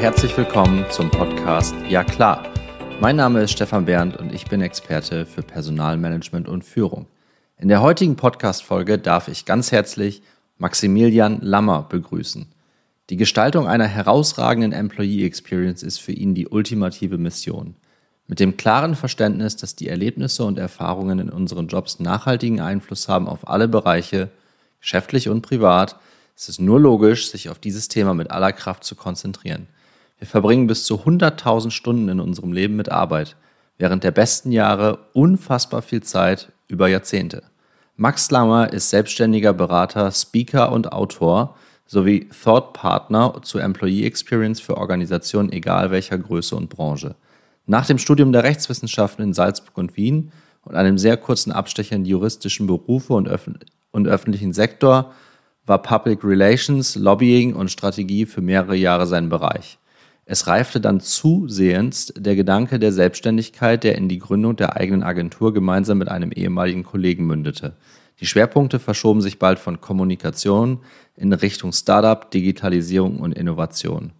herzlich willkommen zum Podcast Ja klar. Mein Name ist Stefan Berndt und ich bin Experte für Personalmanagement und Führung. In der heutigen Podcast-Folge darf ich ganz herzlich Maximilian Lammer begrüßen. Die Gestaltung einer herausragenden Employee Experience ist für ihn die ultimative Mission. Mit dem klaren Verständnis, dass die Erlebnisse und Erfahrungen in unseren Jobs nachhaltigen Einfluss haben auf alle Bereiche, geschäftlich und privat, ist es nur logisch, sich auf dieses Thema mit aller Kraft zu konzentrieren. Wir verbringen bis zu 100.000 Stunden in unserem Leben mit Arbeit, während der besten Jahre unfassbar viel Zeit über Jahrzehnte. Max Lammer ist selbstständiger Berater, Speaker und Autor sowie Thought Partner zu Employee Experience für Organisationen egal welcher Größe und Branche. Nach dem Studium der Rechtswissenschaften in Salzburg und Wien und einem sehr kurzen Abstecher in die juristischen Berufe und, öf und öffentlichen Sektor war Public Relations, Lobbying und Strategie für mehrere Jahre sein Bereich. Es reifte dann zusehends der Gedanke der Selbstständigkeit, der in die Gründung der eigenen Agentur gemeinsam mit einem ehemaligen Kollegen mündete. Die Schwerpunkte verschoben sich bald von Kommunikation in Richtung Startup, Digitalisierung und Innovation.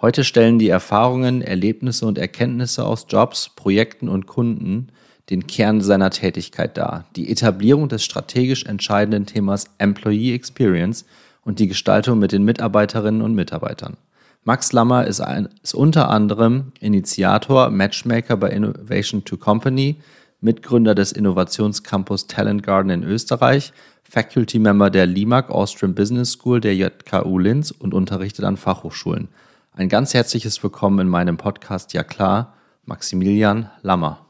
Heute stellen die Erfahrungen, Erlebnisse und Erkenntnisse aus Jobs, Projekten und Kunden den Kern seiner Tätigkeit dar. Die Etablierung des strategisch entscheidenden Themas Employee Experience und die Gestaltung mit den Mitarbeiterinnen und Mitarbeitern. Max Lammer ist, ein, ist unter anderem Initiator, Matchmaker bei Innovation to Company, Mitgründer des Innovationscampus Talent Garden in Österreich, Faculty Member der LIMAG Austrian Business School der JKU Linz und unterrichtet an Fachhochschulen. Ein ganz herzliches Willkommen in meinem Podcast Ja klar, Maximilian Lammer.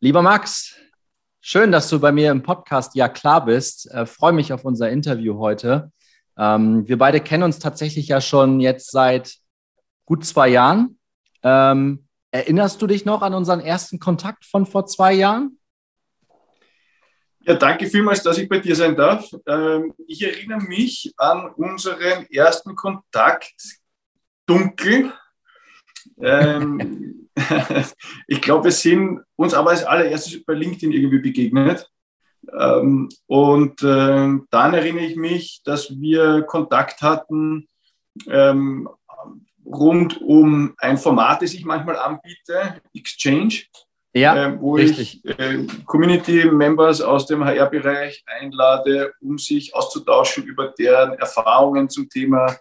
Lieber Max, schön, dass du bei mir im Podcast Ja klar bist. Äh, Freue mich auf unser Interview heute. Ähm, wir beide kennen uns tatsächlich ja schon jetzt seit gut zwei Jahren. Ähm, erinnerst du dich noch an unseren ersten Kontakt von vor zwei Jahren? Ja, danke vielmals, dass ich bei dir sein darf. Ähm, ich erinnere mich an unseren ersten Kontakt dunkel. Ähm, ich glaube, wir sind uns aber als allererstes bei LinkedIn irgendwie begegnet. Ähm, und äh, dann erinnere ich mich, dass wir Kontakt hatten ähm, rund um ein Format, das ich manchmal anbiete, Exchange. Ja, äh, wo richtig. ich äh, Community Members aus dem HR-Bereich einlade, um sich auszutauschen über deren Erfahrungen zum Thema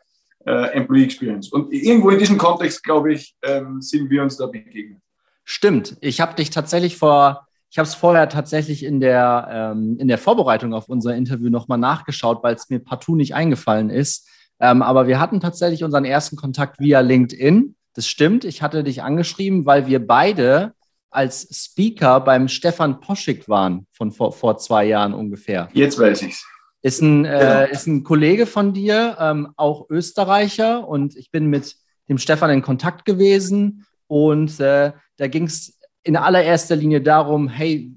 äh, Employee Experience. Und irgendwo in diesem Kontext, glaube ich, ähm, sind wir uns da begegnet. Stimmt. Ich habe dich tatsächlich vor, ich habe es vorher tatsächlich in der, ähm, in der Vorbereitung auf unser Interview nochmal nachgeschaut, weil es mir partout nicht eingefallen ist. Ähm, aber wir hatten tatsächlich unseren ersten Kontakt via LinkedIn. Das stimmt. Ich hatte dich angeschrieben, weil wir beide als Speaker beim Stefan Poschik waren von vor, vor zwei Jahren ungefähr. Jetzt weiß ich's. Ist ein, äh, genau. ist ein Kollege von dir, ähm, auch Österreicher. Und ich bin mit dem Stefan in Kontakt gewesen. Und äh, da ging es in allererster Linie darum, hey,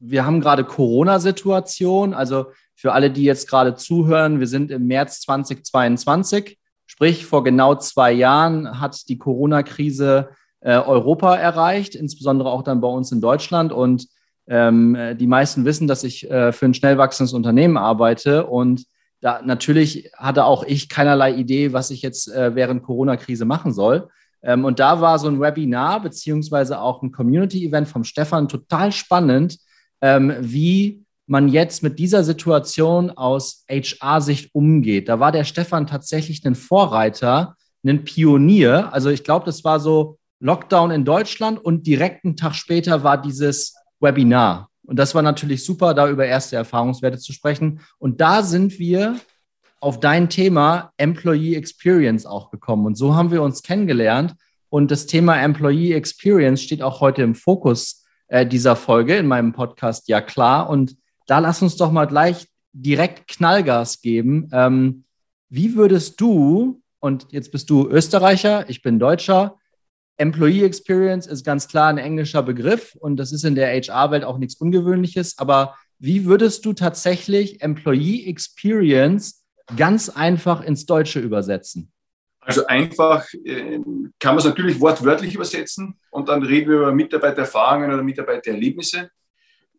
wir haben gerade Corona-Situation. Also für alle, die jetzt gerade zuhören, wir sind im März 2022. Sprich, vor genau zwei Jahren hat die Corona-Krise äh, Europa erreicht, insbesondere auch dann bei uns in Deutschland. Und ähm, die meisten wissen, dass ich äh, für ein schnell wachsendes Unternehmen arbeite und da natürlich hatte auch ich keinerlei Idee, was ich jetzt äh, während Corona-Krise machen soll. Ähm, und da war so ein Webinar beziehungsweise auch ein Community-Event vom Stefan total spannend, ähm, wie man jetzt mit dieser Situation aus HR-Sicht umgeht. Da war der Stefan tatsächlich ein Vorreiter, ein Pionier. Also ich glaube, das war so Lockdown in Deutschland und direkt einen Tag später war dieses Webinar. Und das war natürlich super, da über erste Erfahrungswerte zu sprechen. Und da sind wir auf dein Thema Employee Experience auch gekommen. Und so haben wir uns kennengelernt. Und das Thema Employee Experience steht auch heute im Fokus äh, dieser Folge in meinem Podcast. Ja, klar. Und da lass uns doch mal gleich direkt Knallgas geben. Ähm, wie würdest du, und jetzt bist du Österreicher, ich bin Deutscher, Employee Experience ist ganz klar ein englischer Begriff und das ist in der HR-Welt auch nichts Ungewöhnliches. Aber wie würdest du tatsächlich Employee Experience ganz einfach ins Deutsche übersetzen? Also einfach äh, kann man es natürlich wortwörtlich übersetzen und dann reden wir über Mitarbeitererfahrungen oder Mitarbeitererlebnisse.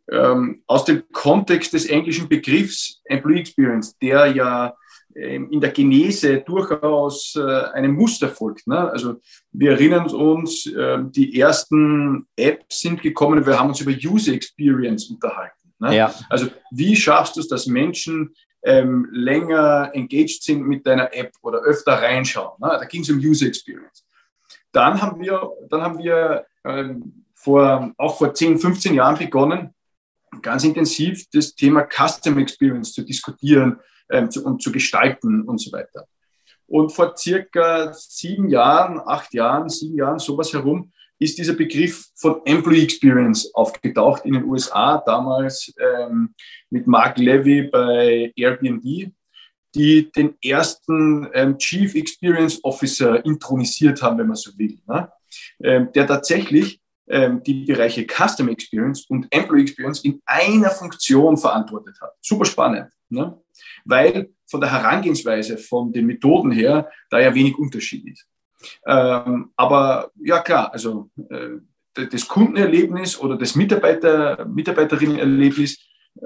Ähm, aus dem Kontext des englischen Begriffs Employee Experience, der ja ähm, in der Genese durchaus äh, einem Muster folgt. Ne? Also wir erinnern uns, ähm, die ersten Apps sind gekommen, wir haben uns über User Experience unterhalten. Ne? Ja. Also wie schaffst du es, dass Menschen ähm, länger engaged sind mit deiner App oder öfter reinschauen? Ne? Da ging es um User Experience. Dann haben wir, dann haben wir ähm, vor, auch vor 10, 15 Jahren begonnen, ganz intensiv das Thema Custom Experience zu diskutieren ähm, zu, und zu gestalten und so weiter. Und vor circa sieben Jahren, acht Jahren, sieben Jahren, sowas herum, ist dieser Begriff von Employee Experience aufgetaucht in den USA, damals ähm, mit Mark Levy bei Airbnb, die den ersten ähm, Chief Experience Officer intronisiert haben, wenn man so will, ne? ähm, der tatsächlich ähm, die Bereiche Customer Experience und Employee Experience in einer Funktion verantwortet hat. Super spannend, ne? weil von der Herangehensweise, von den Methoden her, da ja wenig Unterschied ist. Ähm, aber ja klar, also äh, das Kundenerlebnis oder das Mitarbeiter, Mitarbeiterinnenerlebnis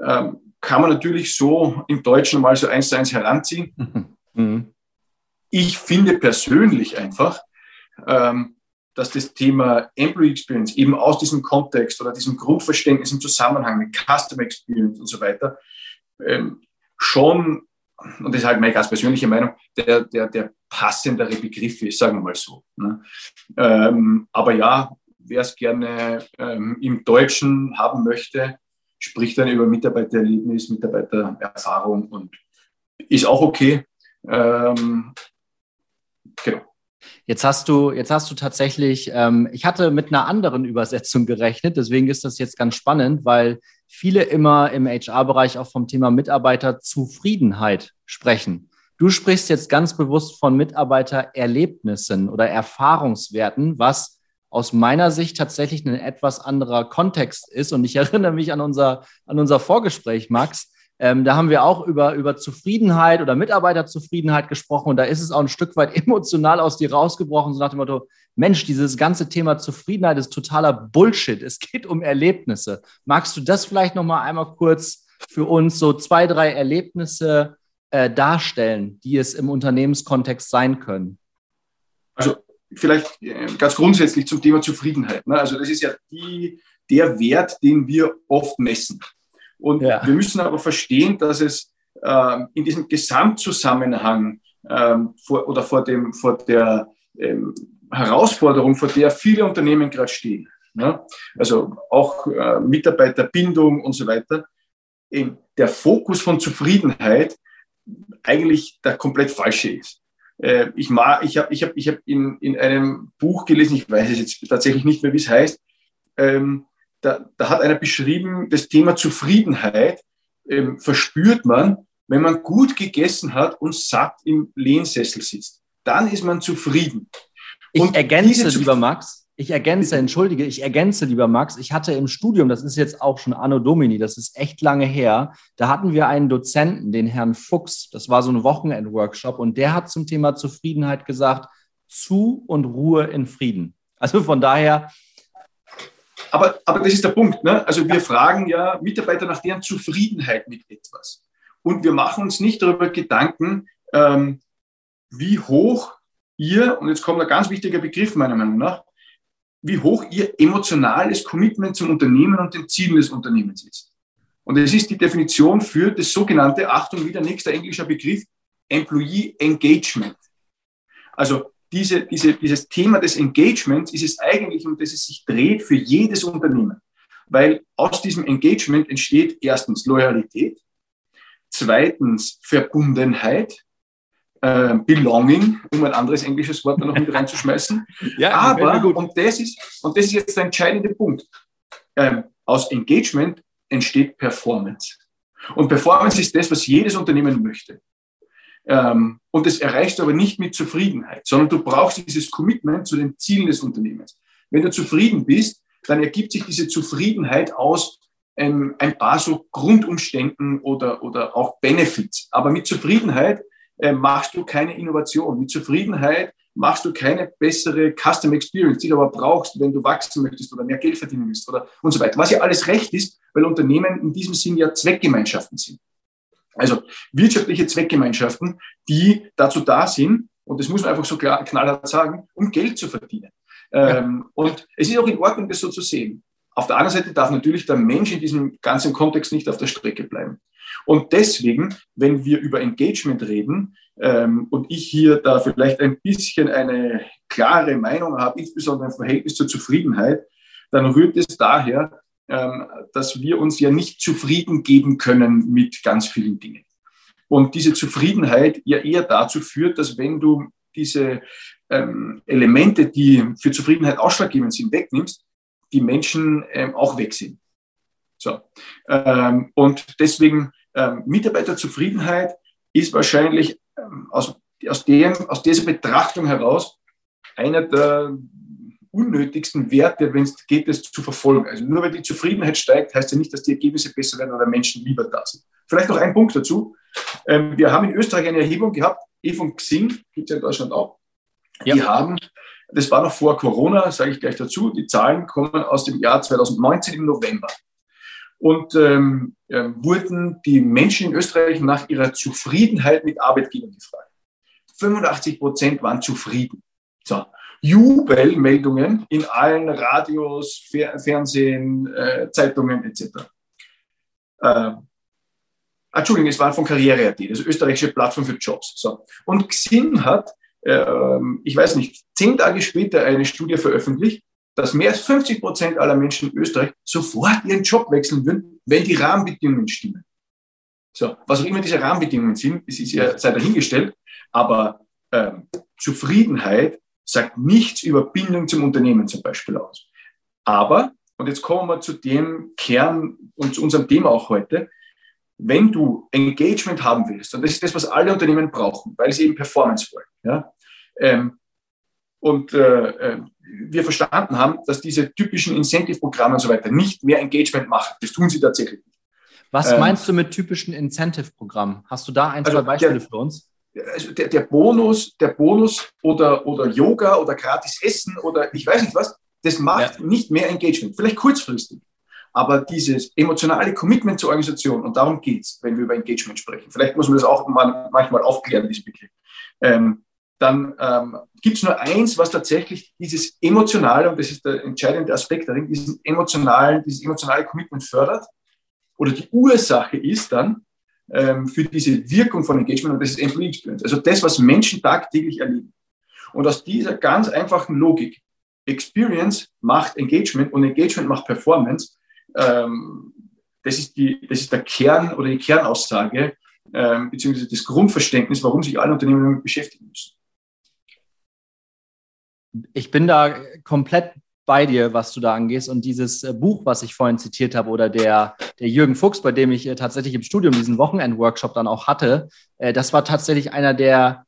ähm, kann man natürlich so im Deutschen mal so eins zu eins heranziehen. Mhm. Ich finde persönlich einfach, ähm, dass das Thema Employee Experience eben aus diesem Kontext oder diesem Grundverständnis im Zusammenhang mit Customer Experience und so weiter ähm, schon, und das ist halt meine ganz persönliche Meinung, der, der, der passendere Begriff ist, sagen wir mal so. Ne? Ähm, aber ja, wer es gerne ähm, im Deutschen haben möchte, spricht dann über Mitarbeitererlebnis, Mitarbeitererfahrung und ist auch okay. Ähm, genau. Jetzt hast du, jetzt hast du tatsächlich, ähm, ich hatte mit einer anderen Übersetzung gerechnet, deswegen ist das jetzt ganz spannend, weil viele immer im HR-Bereich auch vom Thema Mitarbeiterzufriedenheit sprechen. Du sprichst jetzt ganz bewusst von Mitarbeitererlebnissen oder Erfahrungswerten, was aus meiner Sicht tatsächlich ein etwas anderer Kontext ist. Und ich erinnere mich an unser, an unser Vorgespräch, Max. Ähm, da haben wir auch über, über Zufriedenheit oder Mitarbeiterzufriedenheit gesprochen. Und da ist es auch ein Stück weit emotional aus dir rausgebrochen, so nach dem Motto, Mensch, dieses ganze Thema Zufriedenheit ist totaler Bullshit. Es geht um Erlebnisse. Magst du das vielleicht noch mal einmal kurz für uns so zwei, drei Erlebnisse äh, darstellen, die es im Unternehmenskontext sein können? Also vielleicht äh, ganz grundsätzlich zum Thema Zufriedenheit. Ne? Also das ist ja die, der Wert, den wir oft messen. Und ja. wir müssen aber verstehen, dass es äh, in diesem Gesamtzusammenhang äh, vor, oder vor, dem, vor der ähm, Herausforderung, vor der viele Unternehmen gerade stehen, ne? also auch äh, Mitarbeiterbindung und so weiter, der Fokus von Zufriedenheit eigentlich der komplett falsche ist. Äh, ich ich habe ich hab, ich hab in, in einem Buch gelesen, ich weiß es jetzt tatsächlich nicht mehr, wie es heißt, ähm, da, da hat einer beschrieben, das Thema Zufriedenheit ähm, verspürt man, wenn man gut gegessen hat und satt im Lehnsessel sitzt. Dann ist man zufrieden. Ich und ergänze, lieber Max, ich ergänze, entschuldige, ich ergänze, lieber Max, ich hatte im Studium, das ist jetzt auch schon Anno Domini, das ist echt lange her, da hatten wir einen Dozenten, den Herrn Fuchs, das war so ein Wochenend-Workshop und der hat zum Thema Zufriedenheit gesagt, zu und Ruhe in Frieden. Also von daher, aber, aber das ist der Punkt. Ne? Also wir fragen ja Mitarbeiter nach deren Zufriedenheit mit etwas. Und wir machen uns nicht darüber Gedanken, ähm, wie hoch ihr, und jetzt kommt ein ganz wichtiger Begriff meiner Meinung nach, wie hoch ihr emotionales Commitment zum Unternehmen und den Zielen des Unternehmens ist. Und es ist die Definition für das sogenannte, Achtung, wieder nächster englischer Begriff, Employee Engagement. Also diese, diese, dieses Thema des Engagements ist es eigentlich, um das es sich dreht für jedes Unternehmen. Weil aus diesem Engagement entsteht erstens Loyalität, zweitens Verbundenheit, äh, Belonging, um ein anderes englisches Wort noch mit reinzuschmeißen. ja, Aber, und das, ist, und das ist jetzt der entscheidende Punkt, ähm, aus Engagement entsteht Performance. Und Performance ist das, was jedes Unternehmen möchte. Ähm, und das erreichst du aber nicht mit Zufriedenheit, sondern du brauchst dieses Commitment zu den Zielen des Unternehmens. Wenn du zufrieden bist, dann ergibt sich diese Zufriedenheit aus ähm, ein paar so Grundumständen oder, oder auch Benefits. Aber mit Zufriedenheit äh, machst du keine Innovation. Mit Zufriedenheit machst du keine bessere Custom Experience, die du aber brauchst, wenn du wachsen möchtest oder mehr Geld verdienen willst oder und so weiter. Was ja alles recht ist, weil Unternehmen in diesem Sinn ja Zweckgemeinschaften sind. Also wirtschaftliche Zweckgemeinschaften, die dazu da sind, und das muss man einfach so klar, knallhart sagen, um Geld zu verdienen. Ähm, und es ist auch in Ordnung, das so zu sehen. Auf der anderen Seite darf natürlich der Mensch in diesem ganzen Kontext nicht auf der Strecke bleiben. Und deswegen, wenn wir über Engagement reden ähm, und ich hier da vielleicht ein bisschen eine klare Meinung habe, insbesondere im Verhältnis zur Zufriedenheit, dann rührt es daher, dass wir uns ja nicht zufrieden geben können mit ganz vielen Dingen. Und diese Zufriedenheit ja eher dazu führt, dass wenn du diese ähm, Elemente, die für Zufriedenheit ausschlaggebend sind, wegnimmst, die Menschen ähm, auch weg sind. So. Ähm, und deswegen ähm, Mitarbeiterzufriedenheit ist wahrscheinlich ähm, aus, aus, dem, aus dieser Betrachtung heraus einer der unnötigsten Werte, wenn es geht, es zu verfolgen. Also nur weil die Zufriedenheit steigt, heißt ja nicht, dass die Ergebnisse besser werden oder Menschen lieber da sind. Vielleicht noch ein Punkt dazu. Ähm, wir haben in Österreich eine Erhebung gehabt, E von Xing, gibt es ja in Deutschland auch. Ja. Die haben, das war noch vor Corona, sage ich gleich dazu, die Zahlen kommen aus dem Jahr 2019 im November. Und ähm, äh, wurden die Menschen in Österreich nach ihrer Zufriedenheit mit Arbeitgebern gefragt. 85 Prozent waren zufrieden. So. Jubelmeldungen in allen Radios, Fer Fernsehen, äh, Zeitungen etc. Äh, Entschuldigung, es war von Karriere.at, das österreichische Plattform für Jobs. So. Und Xing hat, äh, ich weiß nicht, zehn Tage später eine Studie veröffentlicht, dass mehr als 50 Prozent aller Menschen in Österreich sofort ihren Job wechseln würden, wenn die Rahmenbedingungen stimmen. So, was auch immer diese Rahmenbedingungen sind, das ist ja sei dahingestellt, aber ähm, Zufriedenheit sagt nichts über Bindung zum Unternehmen zum Beispiel aus. Aber, und jetzt kommen wir zu dem Kern und zu unserem Thema auch heute, wenn du Engagement haben willst, und das ist das, was alle Unternehmen brauchen, weil sie eben Performance wollen, ja, ähm, und äh, äh, wir verstanden haben, dass diese typischen Incentive-Programme und so weiter nicht mehr Engagement machen. Das tun sie tatsächlich nicht. Was ähm, meinst du mit typischen Incentive-Programmen? Hast du da ein, also zwei Beispiele der, für uns? Also der, der, Bonus, der Bonus oder, oder Yoga oder gratis Essen oder ich weiß nicht was, das macht ja. nicht mehr Engagement. Vielleicht kurzfristig. Aber dieses emotionale Commitment zur Organisation, und darum geht es, wenn wir über Engagement sprechen. Vielleicht muss man das auch mal, manchmal aufklären, diesen Begriff. Ähm, dann ähm, gibt es nur eins, was tatsächlich dieses emotionale, und das ist der entscheidende Aspekt darin, diesen emotionalen, dieses emotionale Commitment fördert oder die Ursache ist dann ähm, für diese Wirkung von Engagement und das ist Employee Experience. Also das, was Menschen tagtäglich erleben. Und aus dieser ganz einfachen Logik, Experience macht Engagement und Engagement macht Performance, ähm, das, ist die, das ist der Kern oder die Kernaussage, ähm, beziehungsweise das Grundverständnis, warum sich alle Unternehmen damit beschäftigen müssen ich bin da komplett bei dir, was du da angehst. Und dieses äh, Buch, was ich vorhin zitiert habe, oder der, der Jürgen Fuchs, bei dem ich äh, tatsächlich im Studium diesen Wochenend-Workshop dann auch hatte, äh, das war tatsächlich einer der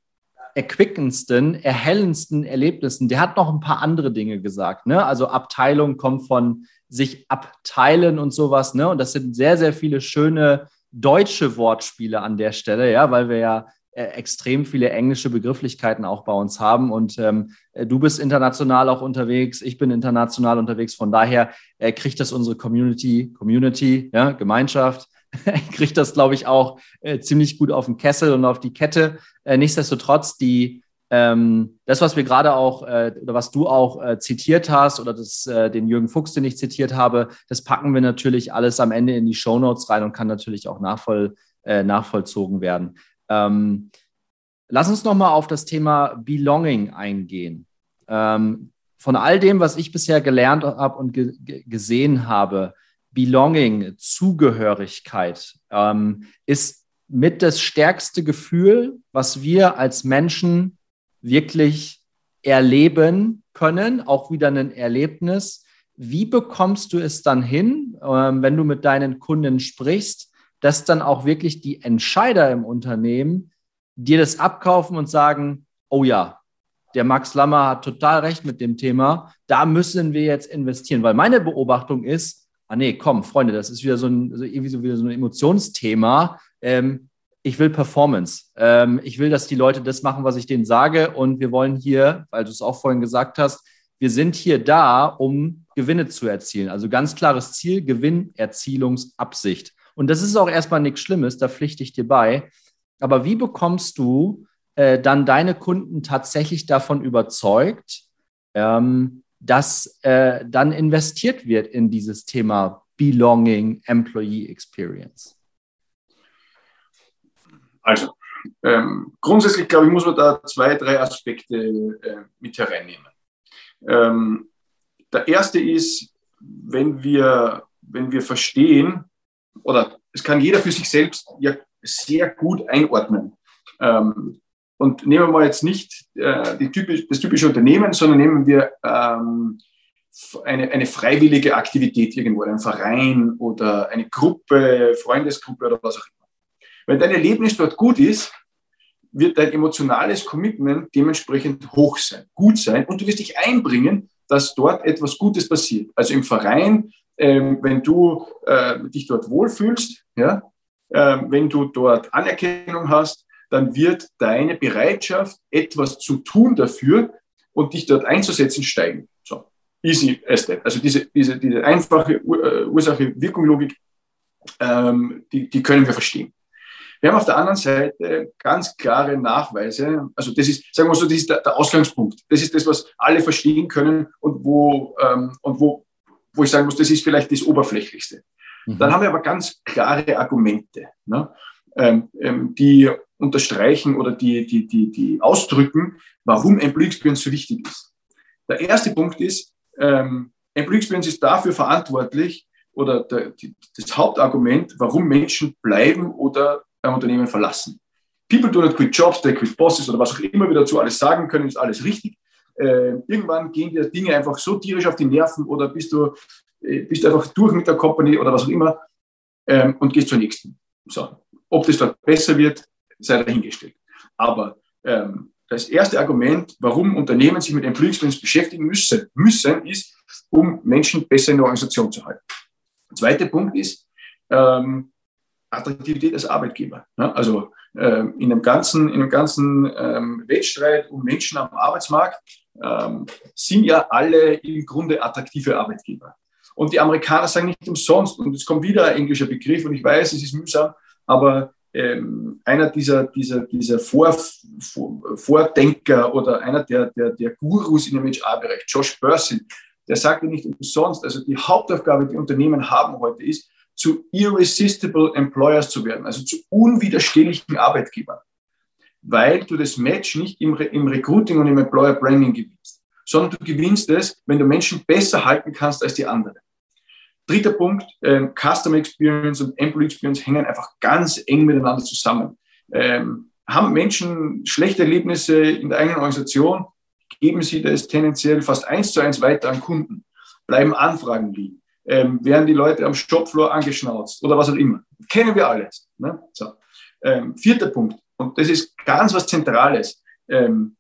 erquickendsten, erhellendsten Erlebnissen. Der hat noch ein paar andere Dinge gesagt. Ne? Also Abteilung kommt von sich abteilen und sowas. Ne? Und das sind sehr, sehr viele schöne deutsche Wortspiele an der Stelle, ja, weil wir ja extrem viele englische Begrifflichkeiten auch bei uns haben. Und ähm, äh, du bist international auch unterwegs, ich bin international unterwegs. Von daher äh, kriegt das unsere Community, Community, ja, Gemeinschaft, kriegt das, glaube ich, auch äh, ziemlich gut auf den Kessel und auf die Kette. Äh, nichtsdestotrotz, die, ähm, das, was wir gerade auch äh, oder was du auch äh, zitiert hast oder das, äh, den Jürgen Fuchs, den ich zitiert habe, das packen wir natürlich alles am Ende in die Show Notes rein und kann natürlich auch nachvoll, äh, nachvollzogen werden. Ähm, lass uns nochmal auf das Thema Belonging eingehen. Ähm, von all dem, was ich bisher gelernt habe und ge gesehen habe, Belonging, Zugehörigkeit, ähm, ist mit das stärkste Gefühl, was wir als Menschen wirklich erleben können, auch wieder ein Erlebnis. Wie bekommst du es dann hin, ähm, wenn du mit deinen Kunden sprichst, dass dann auch wirklich die Entscheider im Unternehmen dir das abkaufen und sagen, oh ja, der Max Lammer hat total recht mit dem Thema, da müssen wir jetzt investieren, weil meine Beobachtung ist, ah nee, komm, Freunde, das ist wieder so ein, also irgendwie so wieder so ein Emotionsthema. Ähm, ich will Performance. Ähm, ich will, dass die Leute das machen, was ich denen sage. Und wir wollen hier, weil du es auch vorhin gesagt hast, wir sind hier da, um Gewinne zu erzielen. Also ganz klares Ziel, Gewinnerzielungsabsicht. Und das ist auch erstmal nichts Schlimmes, da pflichte ich dir bei. Aber wie bekommst du äh, dann deine Kunden tatsächlich davon überzeugt, ähm, dass äh, dann investiert wird in dieses Thema Belonging, Employee Experience? Also, ähm, grundsätzlich glaube ich, muss man da zwei, drei Aspekte äh, mit hereinnehmen. Ähm, der erste ist, wenn wir, wenn wir verstehen, oder es kann jeder für sich selbst ja sehr gut einordnen. Ähm, und nehmen wir jetzt nicht äh, typisch, das typische Unternehmen, sondern nehmen wir ähm, eine, eine freiwillige Aktivität irgendwo, einen Verein oder eine Gruppe, Freundesgruppe oder was auch immer. Wenn dein Erlebnis dort gut ist, wird dein emotionales Commitment dementsprechend hoch sein, gut sein und du wirst dich einbringen, dass dort etwas Gutes passiert. Also im Verein, ähm, wenn du äh, dich dort wohlfühlst, ja, äh, wenn du dort Anerkennung hast, dann wird deine Bereitschaft, etwas zu tun dafür und dich dort einzusetzen, steigen. So, easy as that. Also diese, diese, diese einfache äh, Ursache-Wirkung-Logik, ähm, die, die können wir verstehen. Wir haben auf der anderen Seite ganz klare Nachweise. Also das ist, sagen wir so, das ist der, der Ausgangspunkt. Das ist das, was alle verstehen können und wo, ähm, und wo, wo ich sagen muss, das ist vielleicht das Oberflächlichste. Mhm. Dann haben wir aber ganz klare Argumente, ne, ähm, ähm, die unterstreichen oder die, die, die, die ausdrücken, warum Employee Experience so wichtig ist. Der erste Punkt ist, ähm, Employee Experience ist dafür verantwortlich oder der, die, das Hauptargument, warum Menschen bleiben oder ein Unternehmen verlassen. People do not quit jobs, they quit bosses oder was auch immer wir dazu alles sagen können, ist alles richtig. Äh, irgendwann gehen dir Dinge einfach so tierisch auf die Nerven oder bist du äh, bist einfach durch mit der Company oder was auch immer ähm, und gehst zur nächsten. So. Ob das dort besser wird, sei dahingestellt. Aber ähm, das erste Argument, warum Unternehmen sich mit Employee Experience beschäftigen müssen, müssen, ist, um Menschen besser in der Organisation zu halten. Der zweite Punkt ist, ähm, Attraktivität als Arbeitgeber. Ne? Also ähm, in einem ganzen, in einem ganzen ähm, Wettstreit um Menschen am Arbeitsmarkt ähm, sind ja alle im Grunde attraktive Arbeitgeber. Und die Amerikaner sagen nicht umsonst, und es kommt wieder ein englischer Begriff, und ich weiß, es ist mühsam, aber ähm, einer dieser, dieser, dieser Vor, Vor, Vordenker oder einer der, der, der Gurus in dem HR-Bereich, Josh Bursin, der sagte nicht umsonst, also die Hauptaufgabe, die Unternehmen haben heute ist, zu irresistible Employers zu werden, also zu unwiderstehlichen Arbeitgebern, weil du das Match nicht im, Re im Recruiting und im Employer Branding gewinnst, sondern du gewinnst es, wenn du Menschen besser halten kannst als die anderen. Dritter Punkt, ähm, Customer Experience und Employee Experience hängen einfach ganz eng miteinander zusammen. Ähm, haben Menschen schlechte Erlebnisse in der eigenen Organisation, geben sie das tendenziell fast eins zu eins weiter an Kunden, bleiben Anfragen liegen ähm, werden die Leute am Shopfloor angeschnauzt oder was auch immer. Kennen wir alles. Ne? So. Ähm, vierter Punkt, und das ist ganz was Zentrales. Ähm,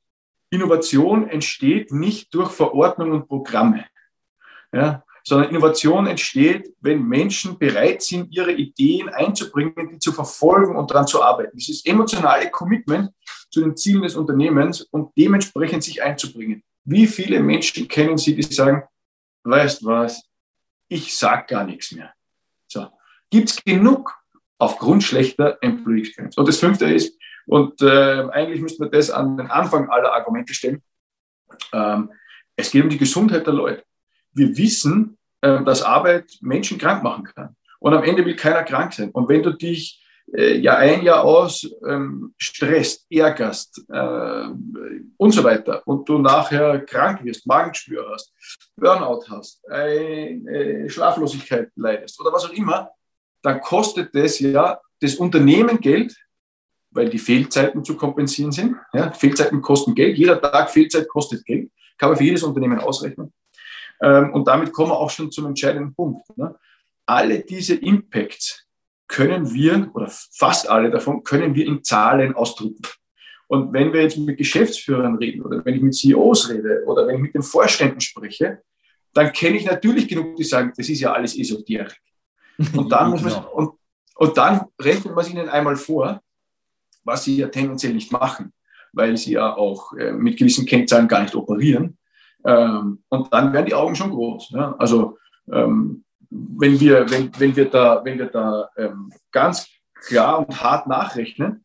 Innovation entsteht nicht durch Verordnung und Programme, ja, sondern Innovation entsteht, wenn Menschen bereit sind, ihre Ideen einzubringen, die zu verfolgen und daran zu arbeiten. Das ist emotionale Commitment zu den Zielen des Unternehmens und dementsprechend sich einzubringen. Wie viele Menschen kennen Sie, die sagen, weißt was, ich sage gar nichts mehr. So. Gibt es genug aufgrund schlechter Employee Experience? Und das fünfte ist, und äh, eigentlich müsste man das an den Anfang aller Argumente stellen, ähm, es geht um die Gesundheit der Leute. Wir wissen, äh, dass Arbeit Menschen krank machen kann. Und am Ende will keiner krank sein. Und wenn du dich äh, Jahr ein, Jahr aus ähm, stresst, ärgerst äh, und so weiter und du nachher krank wirst, Magengeschwür hast, Burnout hast, eine Schlaflosigkeit leidest oder was auch immer, dann kostet das ja das Unternehmen Geld, weil die Fehlzeiten zu kompensieren sind. Ja, Fehlzeiten kosten Geld, jeder Tag Fehlzeit kostet Geld, kann man für jedes Unternehmen ausrechnen. Ähm, und damit kommen wir auch schon zum entscheidenden Punkt. Ne? Alle diese Impacts, können wir, oder fast alle davon, können wir in Zahlen ausdrücken. Und wenn wir jetzt mit Geschäftsführern reden oder wenn ich mit CEOs rede oder wenn ich mit den Vorständen spreche, dann kenne ich natürlich genug, die sagen, das ist ja alles Esoterik. Und dann, muss man, genau. und, und dann rechnet man es ihnen einmal vor, was sie ja tendenziell nicht machen, weil sie ja auch äh, mit gewissen Kennzahlen gar nicht operieren. Ähm, und dann werden die Augen schon groß. Ja? Also ähm, wenn wir, wenn, wenn wir da, wenn wir da ähm, ganz klar und hart nachrechnen,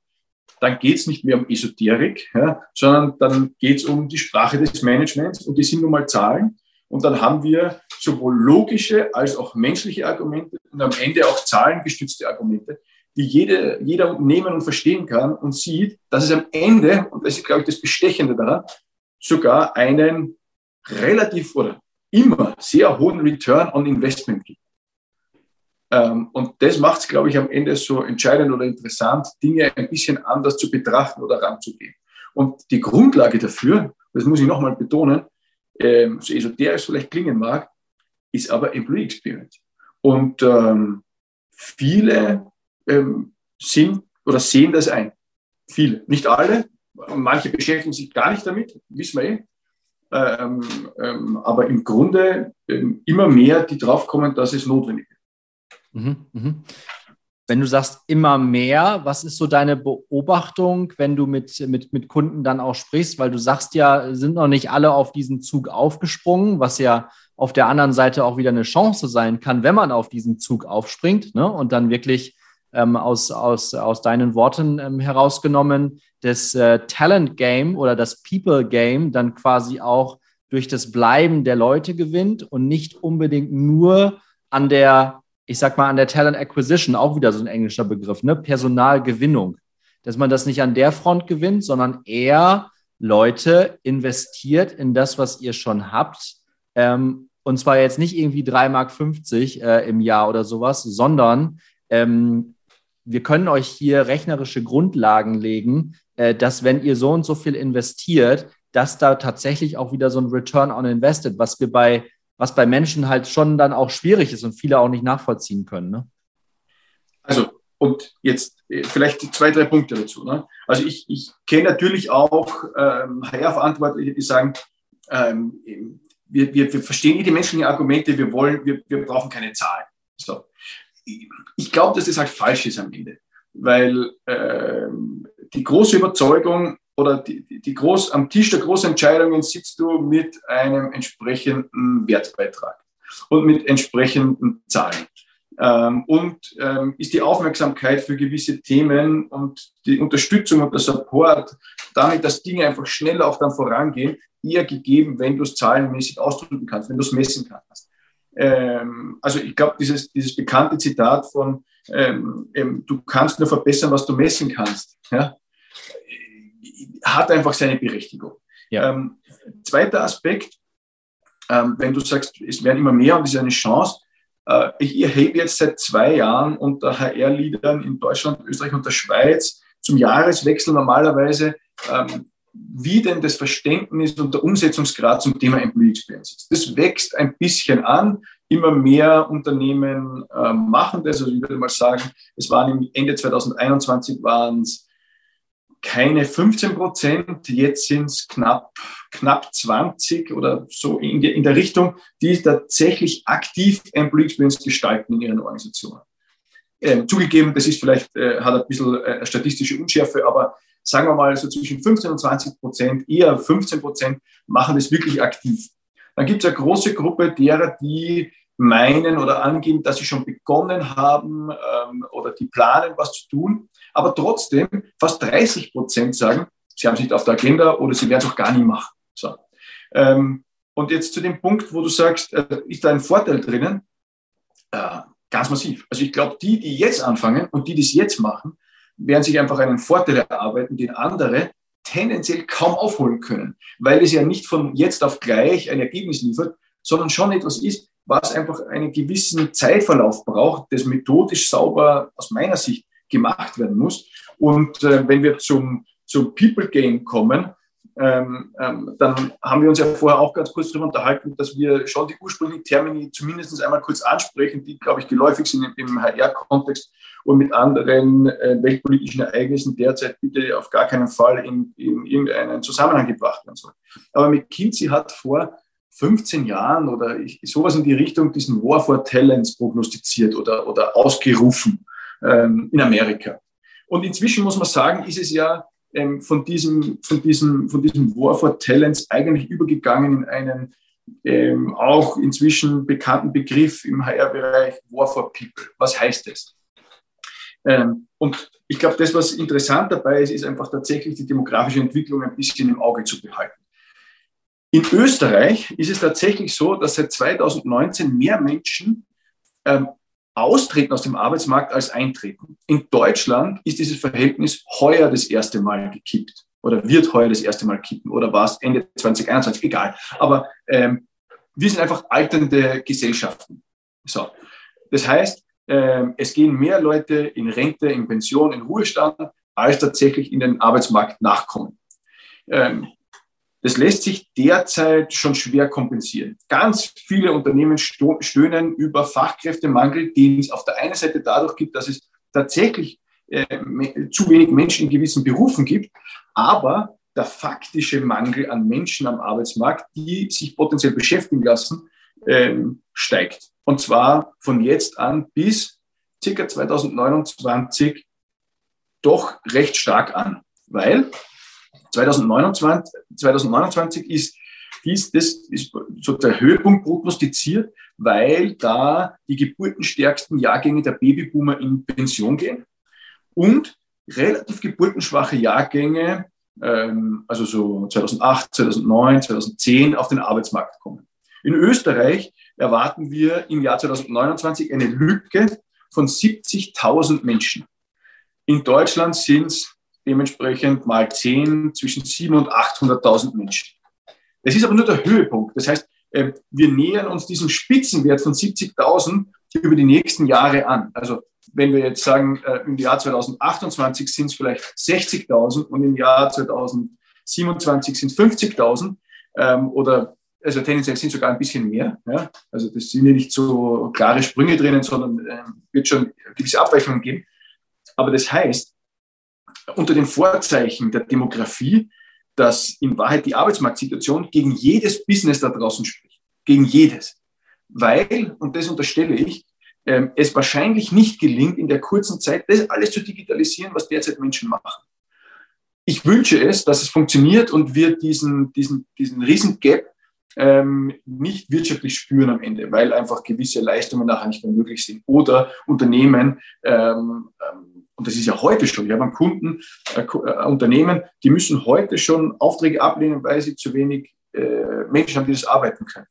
dann geht es nicht mehr um Esoterik, ja, sondern dann geht es um die Sprache des Managements und die sind nun mal Zahlen. Und dann haben wir sowohl logische als auch menschliche Argumente und am Ende auch zahlengestützte Argumente, die jede, jeder nehmen und verstehen kann und sieht, dass es am Ende, und das ist, glaube ich, das Bestechende daran, sogar einen relativ oder immer sehr hohen Return on Investment gibt. Ähm, und das macht es, glaube ich, am Ende so entscheidend oder interessant, Dinge ein bisschen anders zu betrachten oder ranzugehen. Und die Grundlage dafür, das muss ich nochmal betonen, ähm, so esoterisch vielleicht klingen mag, ist aber Employee Experience. Und ähm, viele ähm, sind oder sehen das ein. Viele, nicht alle. Manche beschäftigen sich gar nicht damit, wissen wir eh. Ähm, ähm, aber im Grunde ähm, immer mehr, die draufkommen, dass es notwendig ist. Mhm, mh. Wenn du sagst immer mehr, was ist so deine Beobachtung, wenn du mit, mit, mit Kunden dann auch sprichst? Weil du sagst ja, sind noch nicht alle auf diesen Zug aufgesprungen, was ja auf der anderen Seite auch wieder eine Chance sein kann, wenn man auf diesen Zug aufspringt ne? und dann wirklich ähm, aus, aus, aus deinen Worten ähm, herausgenommen, das äh, Talent Game oder das People Game dann quasi auch durch das Bleiben der Leute gewinnt und nicht unbedingt nur an der ich sag mal, an der Talent Acquisition, auch wieder so ein englischer Begriff, ne? Personalgewinnung. Dass man das nicht an der Front gewinnt, sondern eher Leute investiert in das, was ihr schon habt. Ähm, und zwar jetzt nicht irgendwie 3,50 Mark äh, im Jahr oder sowas, sondern ähm, wir können euch hier rechnerische Grundlagen legen, äh, dass wenn ihr so und so viel investiert, dass da tatsächlich auch wieder so ein Return on Invested, was wir bei was bei Menschen halt schon dann auch schwierig ist und viele auch nicht nachvollziehen können. Ne? Also, und jetzt äh, vielleicht zwei, drei Punkte dazu. Ne? Also ich, ich kenne natürlich auch ähm, HR-Verantwortliche, die sagen, ähm, wir, wir, wir verstehen nicht die menschlichen Argumente, wir wollen, wir, wir brauchen keine Zahlen. So. Ich glaube, dass das halt falsch ist am Ende, weil ähm, die große Überzeugung oder die, die groß, am Tisch der Großentscheidungen sitzt du mit einem entsprechenden Wertbeitrag und mit entsprechenden Zahlen. Ähm, und ähm, ist die Aufmerksamkeit für gewisse Themen und die Unterstützung und der Support, damit, dass Dinge einfach schneller auch dann vorangehen, eher gegeben, wenn du es zahlenmäßig ausdrücken kannst, wenn du es messen kannst. Ähm, also ich glaube, dieses, dieses bekannte Zitat von, ähm, ähm, du kannst nur verbessern, was du messen kannst. Ja? Hat einfach seine Berechtigung. Ja. Ähm, zweiter Aspekt, ähm, wenn du sagst, es werden immer mehr und es ist eine Chance, äh, ich erhebe jetzt seit zwei Jahren unter HR-Leadern in Deutschland, Österreich und der Schweiz zum Jahreswechsel normalerweise, ähm, wie denn das Verständnis und der Umsetzungsgrad zum Thema Employee Experience ist. Das wächst ein bisschen an. Immer mehr Unternehmen äh, machen das. Also ich würde mal sagen, es waren Ende 2021 waren es keine 15 Prozent, jetzt sind es knapp, knapp 20 oder so in, der, in der Richtung, die tatsächlich aktiv Employee Experience gestalten in ihren Organisationen. Ähm, zugegeben, das ist vielleicht, äh, hat ein bisschen äh, statistische Unschärfe, aber sagen wir mal so zwischen 15 und 20 Prozent, eher 15 Prozent machen das wirklich aktiv. Dann gibt es eine große Gruppe derer, die meinen oder angeben, dass sie schon begonnen haben ähm, oder die planen, was zu tun aber trotzdem fast 30 Prozent sagen, sie haben es nicht auf der Agenda oder sie werden es auch gar nie machen. So. Ähm, und jetzt zu dem Punkt, wo du sagst, äh, ist da ein Vorteil drinnen? Äh, ganz massiv. Also ich glaube, die, die jetzt anfangen und die, die es jetzt machen, werden sich einfach einen Vorteil erarbeiten, den andere tendenziell kaum aufholen können, weil es ja nicht von jetzt auf gleich ein Ergebnis liefert, sondern schon etwas ist, was einfach einen gewissen Zeitverlauf braucht, das methodisch sauber aus meiner Sicht gemacht werden muss. Und äh, wenn wir zum, zum People Game kommen, ähm, ähm, dann haben wir uns ja vorher auch ganz kurz darüber unterhalten, dass wir schon die ursprünglichen Termini zumindest einmal kurz ansprechen, die, glaube ich, geläufig sind im HR-Kontext und mit anderen äh, weltpolitischen Ereignissen derzeit bitte auf gar keinen Fall in, in irgendeinen Zusammenhang gebracht werden sollen. Aber McKinsey hat vor 15 Jahren oder ich, sowas in die Richtung diesen War for Talents prognostiziert oder, oder ausgerufen ähm, in Amerika. Und inzwischen muss man sagen, ist es ja ähm, von, diesem, von, diesem, von diesem War for Talents eigentlich übergegangen in einen ähm, auch inzwischen bekannten Begriff im HR-Bereich War for People. Was heißt das? Ähm, und ich glaube, das, was interessant dabei ist, ist einfach tatsächlich die demografische Entwicklung ein bisschen im Auge zu behalten. In Österreich ist es tatsächlich so, dass seit 2019 mehr Menschen ähm, austreten aus dem Arbeitsmarkt als eintreten. In Deutschland ist dieses Verhältnis heuer das erste Mal gekippt oder wird heuer das erste Mal kippen oder war es Ende 2021, egal. Aber ähm, wir sind einfach alternde Gesellschaften. So. Das heißt, ähm, es gehen mehr Leute in Rente, in Pension, in Ruhestand, als tatsächlich in den Arbeitsmarkt nachkommen. Ähm, das lässt sich derzeit schon schwer kompensieren. Ganz viele Unternehmen stöhnen über Fachkräftemangel, den es auf der einen Seite dadurch gibt, dass es tatsächlich äh, zu wenig Menschen in gewissen Berufen gibt, aber der faktische Mangel an Menschen am Arbeitsmarkt, die sich potenziell beschäftigen lassen, ähm, steigt. Und zwar von jetzt an bis circa 2029 doch recht stark an, weil 2029, 2029 ist dies, das ist so der Höhepunkt prognostiziert, weil da die geburtenstärksten Jahrgänge der Babyboomer in Pension gehen und relativ geburtenschwache Jahrgänge, ähm, also so 2008, 2009, 2010 auf den Arbeitsmarkt kommen. In Österreich erwarten wir im Jahr 2029 eine Lücke von 70.000 Menschen. In Deutschland sind es dementsprechend mal 10 zwischen 700.000 und 800.000 Menschen. Das ist aber nur der Höhepunkt. Das heißt, äh, wir nähern uns diesem Spitzenwert von 70.000 über die nächsten Jahre an. Also wenn wir jetzt sagen, äh, im Jahr 2028 sind es vielleicht 60.000 und im Jahr 2027 sind es 50.000 ähm, oder also tendenziell sind sogar ein bisschen mehr. Ja? Also das sind ja nicht so klare Sprünge drinnen, sondern äh, wird schon gewisse Abweichungen geben. Aber das heißt, unter den Vorzeichen der Demografie, dass in Wahrheit die Arbeitsmarktsituation gegen jedes Business da draußen spricht. Gegen jedes. Weil, und das unterstelle ich, ähm, es wahrscheinlich nicht gelingt, in der kurzen Zeit das alles zu digitalisieren, was derzeit Menschen machen. Ich wünsche es, dass es funktioniert und wir diesen, diesen, diesen riesen Gap ähm, nicht wirtschaftlich spüren am Ende, weil einfach gewisse Leistungen nachher nicht mehr möglich sind. Oder Unternehmen ähm, ähm und das ist ja heute schon, wir haben Kunden, äh, äh, Unternehmen, die müssen heute schon Aufträge ablehnen, weil sie zu wenig äh, Menschen haben, die das arbeiten können.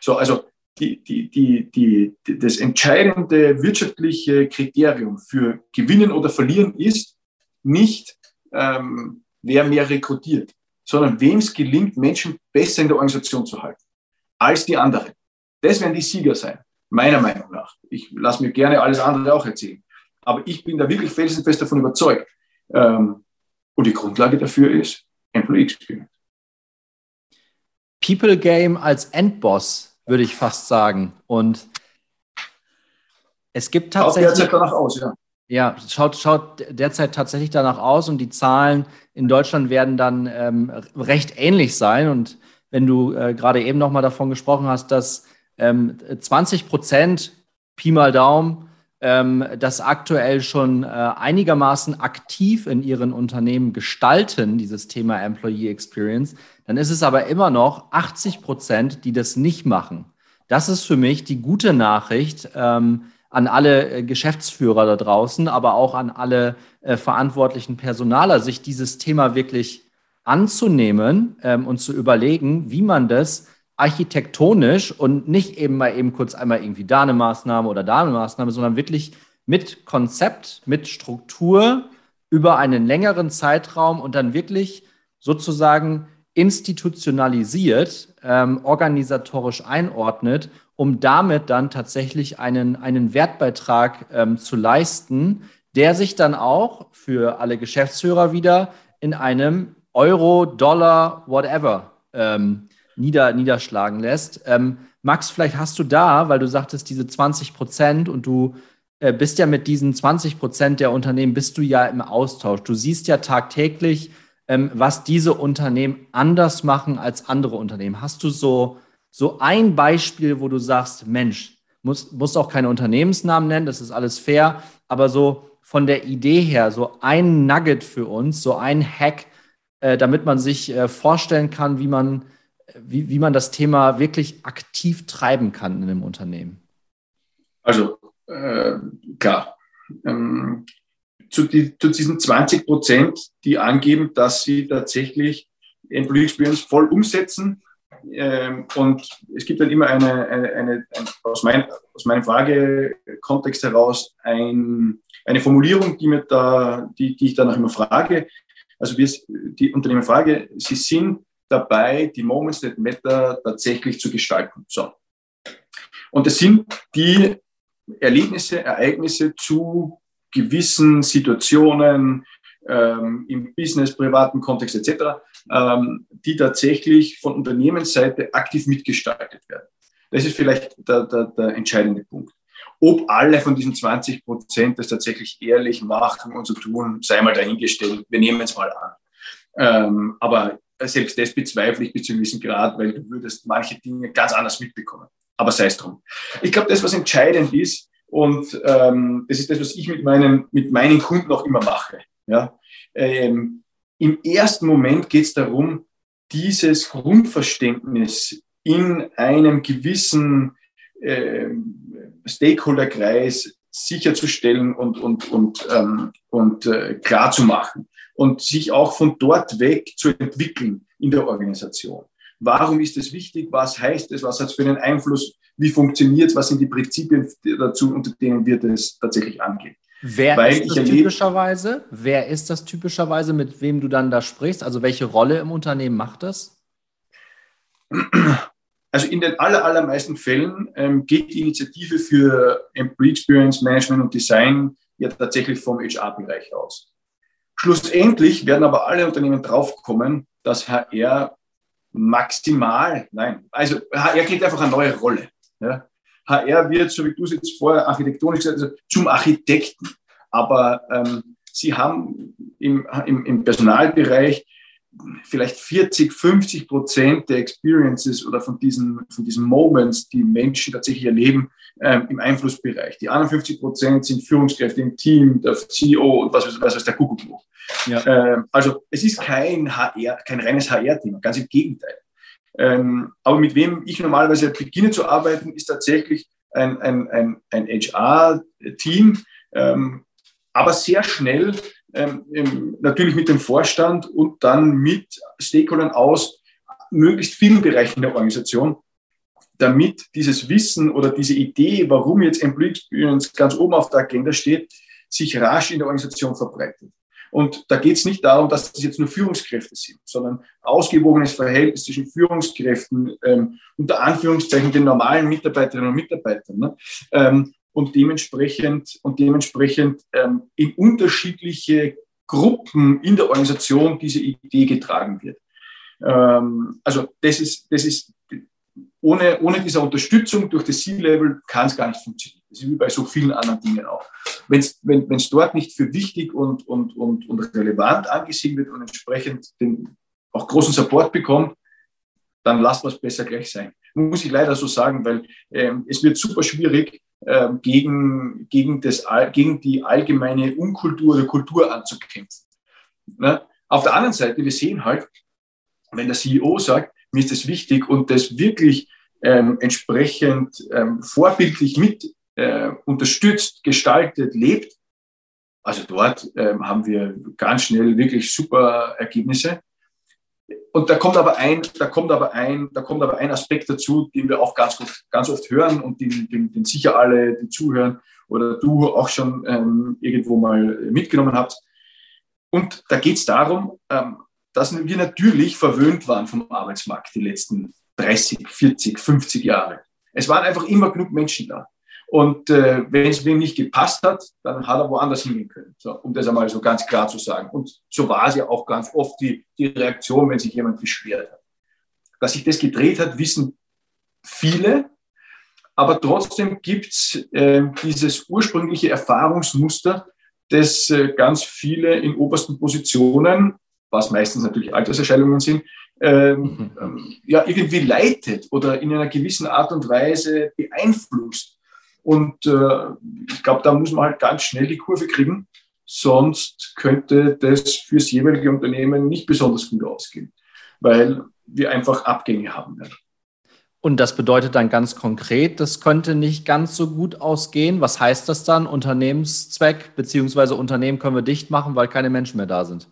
So, also die, die, die, die, das entscheidende wirtschaftliche Kriterium für Gewinnen oder Verlieren ist nicht, ähm, wer mehr rekrutiert, sondern wem es gelingt, Menschen besser in der Organisation zu halten als die anderen. Das werden die Sieger sein, meiner Meinung nach. Ich lasse mir gerne alles andere auch erzählen. Aber ich bin da wirklich felsenfest davon überzeugt. Ähm, und die Grundlage dafür ist Employee Experience. People Game als Endboss, würde ich fast sagen. Und es gibt tatsächlich. Schaut derzeit danach aus, ja. Ja, schaut, schaut derzeit tatsächlich danach aus und die Zahlen in Deutschland werden dann ähm, recht ähnlich sein. Und wenn du äh, gerade eben nochmal davon gesprochen hast, dass ähm, 20 Prozent Pi mal Daumen das aktuell schon äh, einigermaßen aktiv in ihren Unternehmen gestalten, dieses Thema Employee Experience, dann ist es aber immer noch 80 Prozent, die das nicht machen. Das ist für mich die gute Nachricht ähm, an alle äh, Geschäftsführer da draußen, aber auch an alle äh, verantwortlichen Personaler, sich dieses Thema wirklich anzunehmen ähm, und zu überlegen, wie man das architektonisch und nicht eben mal eben kurz einmal irgendwie da eine Maßnahme oder da eine Maßnahme, sondern wirklich mit Konzept, mit Struktur über einen längeren Zeitraum und dann wirklich sozusagen institutionalisiert, ähm, organisatorisch einordnet, um damit dann tatsächlich einen, einen Wertbeitrag ähm, zu leisten, der sich dann auch für alle Geschäftsführer wieder in einem Euro, Dollar, whatever ähm, nieder, niederschlagen lässt. Ähm, Max, vielleicht hast du da, weil du sagtest, diese 20 Prozent und du äh, bist ja mit diesen 20 Prozent der Unternehmen, bist du ja im Austausch. Du siehst ja tagtäglich, ähm, was diese Unternehmen anders machen als andere Unternehmen. Hast du so, so ein Beispiel, wo du sagst, Mensch, muss, muss auch keine Unternehmensnamen nennen, das ist alles fair, aber so von der Idee her, so ein Nugget für uns, so ein Hack, äh, damit man sich äh, vorstellen kann, wie man wie, wie man das Thema wirklich aktiv treiben kann in einem Unternehmen? Also äh, klar, ähm, zu, die, zu, diesen 20 Prozent, die angeben, dass sie tatsächlich Employee Experience voll umsetzen. Ähm, und es gibt dann immer eine, eine, eine, eine aus, mein, aus meinem Fragekontext heraus ein, eine Formulierung, die, mir da, die, die ich danach immer frage. Also wir, die Unternehmen frage, sie sind dabei, die Moments that matter tatsächlich zu gestalten. So. Und das sind die Erlebnisse, Ereignisse zu gewissen Situationen ähm, im Business, privaten Kontext etc., ähm, die tatsächlich von Unternehmensseite aktiv mitgestaltet werden. Das ist vielleicht der, der, der entscheidende Punkt. Ob alle von diesen 20 Prozent das tatsächlich ehrlich machen und so tun, sei mal dahingestellt. Wir nehmen es mal an. Ähm, aber selbst das bezweifle ich bis zu einem gewissen Grad, weil du würdest manche Dinge ganz anders mitbekommen. Aber sei es drum. Ich glaube, das, was entscheidend ist, und ähm, das ist das, was ich mit meinen, mit meinen Kunden auch immer mache. Ja? Ähm, Im ersten Moment geht es darum, dieses Grundverständnis in einem gewissen äh, Stakeholderkreis sicherzustellen und, und, und, ähm, und äh, klar zu machen und sich auch von dort weg zu entwickeln in der Organisation. Warum ist es wichtig? Was heißt es? Was hat es für einen Einfluss? Wie funktioniert es? Was sind die Prinzipien dazu, unter denen wir das tatsächlich angehen? Wer Weil ist das typischerweise? Wer ist das typischerweise, mit wem du dann da sprichst? Also welche Rolle im Unternehmen macht das? Also in den aller, allermeisten Fällen ähm, geht die Initiative für Employee Experience Management und Design ja tatsächlich vom HR-Bereich aus. Schlussendlich werden aber alle Unternehmen draufkommen, dass HR maximal, nein, also HR kriegt einfach eine neue Rolle. Ja. HR wird, so wie du es jetzt vorher architektonisch gesagt hast, zum Architekten. Aber ähm, sie haben im, im, im Personalbereich vielleicht 40, 50 Prozent der Experiences oder von diesen, von diesen Moments, die Menschen tatsächlich erleben, ähm, im Einflussbereich. Die anderen 50 Prozent sind Führungskräfte im Team, der CEO und was, was, was der Kuckuck ja. ähm, also es ist kein HR, kein reines HR-Thema, ganz im Gegenteil. Ähm, aber mit wem ich normalerweise beginne zu arbeiten, ist tatsächlich ein, ein, ein, ein HR-Team, ähm, aber sehr schnell ähm, natürlich mit dem Vorstand und dann mit Stakeholdern aus möglichst vielen Bereichen der Organisation, damit dieses Wissen oder diese Idee, warum jetzt Employee Experience ganz oben auf der Agenda steht, sich rasch in der Organisation verbreitet. Und da geht es nicht darum, dass das jetzt nur Führungskräfte sind, sondern ausgewogenes Verhältnis zwischen Führungskräften, ähm, unter Anführungszeichen den normalen Mitarbeiterinnen und Mitarbeitern. Ne? Ähm, und dementsprechend, und dementsprechend ähm, in unterschiedliche Gruppen in der Organisation diese Idee getragen wird. Ähm, also das ist, das ist ohne, ohne diese Unterstützung durch das C-Level kann es gar nicht funktionieren. Das ist wie bei so vielen anderen Dingen auch. Wenn's, wenn es dort nicht für wichtig und, und, und, und relevant angesehen wird und entsprechend den, auch großen Support bekommt, dann lasst was besser gleich sein. Muss ich leider so sagen, weil ähm, es wird super schwierig, ähm, gegen, gegen, das, gegen die allgemeine Unkultur oder Kultur anzukämpfen. Ne? Auf der anderen Seite, wir sehen halt, wenn der CEO sagt, mir ist das wichtig und das wirklich ähm, entsprechend ähm, vorbildlich mit äh, unterstützt, gestaltet, lebt, also dort ähm, haben wir ganz schnell wirklich super Ergebnisse. Und da kommt aber ein, da kommt aber ein, da kommt aber ein Aspekt dazu, den wir auch ganz, ganz oft hören und den, den, den sicher alle, die zuhören oder du auch schon ähm, irgendwo mal mitgenommen habt. Und da geht es darum, ähm, dass wir natürlich verwöhnt waren vom Arbeitsmarkt die letzten 30, 40, 50 Jahre. Es waren einfach immer genug Menschen da. Und äh, wenn es wem nicht gepasst hat, dann hat er woanders hingehen können, so, um das einmal so ganz klar zu sagen. Und so war es ja auch ganz oft die, die Reaktion, wenn sich jemand beschwert hat. Dass sich das gedreht hat, wissen viele, aber trotzdem gibt es äh, dieses ursprüngliche Erfahrungsmuster, das äh, ganz viele in obersten Positionen, was meistens natürlich Alterserscheinungen sind, ähm, mhm. ähm, ja, irgendwie leitet oder in einer gewissen Art und Weise beeinflusst. Und äh, ich glaube, da muss man halt ganz schnell die Kurve kriegen, sonst könnte das fürs jeweilige Unternehmen nicht besonders gut ausgehen. weil wir einfach Abgänge haben werden. Und das bedeutet dann ganz konkret, das könnte nicht ganz so gut ausgehen. Was heißt das dann? Unternehmenszweck beziehungsweise Unternehmen können wir dicht machen, weil keine Menschen mehr da sind.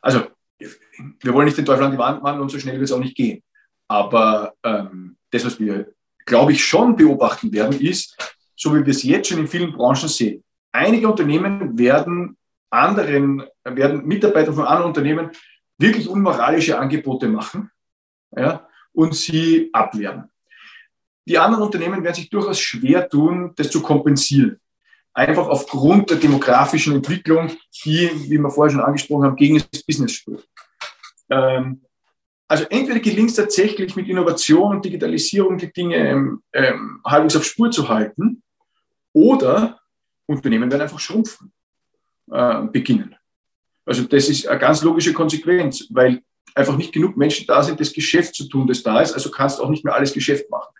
Also wir wollen nicht den Teufel an die Wand machen und so schnell wird es auch nicht gehen. Aber ähm, das, was wir, glaube ich, schon beobachten werden, ist, so wie wir es jetzt schon in vielen Branchen sehen, einige Unternehmen werden anderen, werden Mitarbeiter von anderen Unternehmen wirklich unmoralische Angebote machen ja, und sie abwehren. Die anderen Unternehmen werden sich durchaus schwer tun, das zu kompensieren. Einfach aufgrund der demografischen Entwicklung, die, wie wir vorher schon angesprochen haben, gegen das Business spricht. Ähm, also entweder gelingt es tatsächlich mit Innovation und Digitalisierung die Dinge ähm, ähm, halbwegs auf Spur zu halten, oder Unternehmen werden einfach schrumpfen äh, beginnen. Also das ist eine ganz logische Konsequenz, weil einfach nicht genug Menschen da sind, das Geschäft zu tun, das da ist. Also kannst du auch nicht mehr alles Geschäft machen.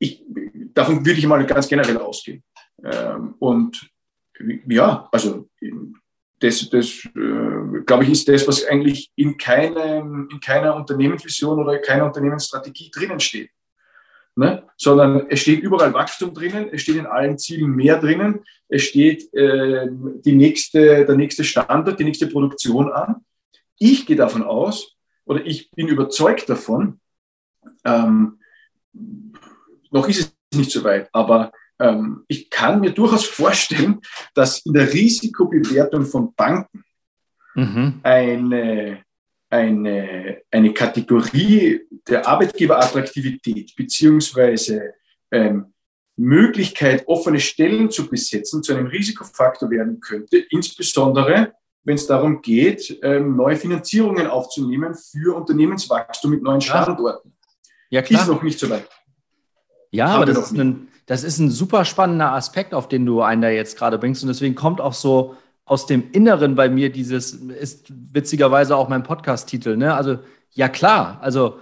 Ich, davon würde ich mal ganz generell ausgehen. Ähm, und ja, also das, das äh, glaube ich, ist das, was eigentlich in, keinem, in keiner Unternehmensvision oder keiner Unternehmensstrategie drinnen steht. Ne? Sondern es steht überall Wachstum drinnen, es steht in allen Zielen mehr drinnen, es steht äh, die nächste, der nächste Standard, die nächste Produktion an. Ich gehe davon aus, oder ich bin überzeugt davon, ähm, noch ist es nicht so weit, aber ähm, ich kann mir durchaus vorstellen, dass in der Risikobewertung von Banken mhm. eine, eine, eine Kategorie der Arbeitgeberattraktivität beziehungsweise ähm, Möglichkeit, offene Stellen zu besetzen, zu einem Risikofaktor werden könnte, insbesondere wenn es darum geht, ähm, neue Finanzierungen aufzunehmen für Unternehmenswachstum mit neuen Standorten. Ja, klar. Ist noch nicht so weit. Ja, Haben aber das ist ein, das ist ein super spannender Aspekt, auf den du einen da jetzt gerade bringst. Und deswegen kommt auch so aus dem Inneren bei mir dieses, ist witzigerweise auch mein Podcast-Titel. Ne? Also, ja klar, also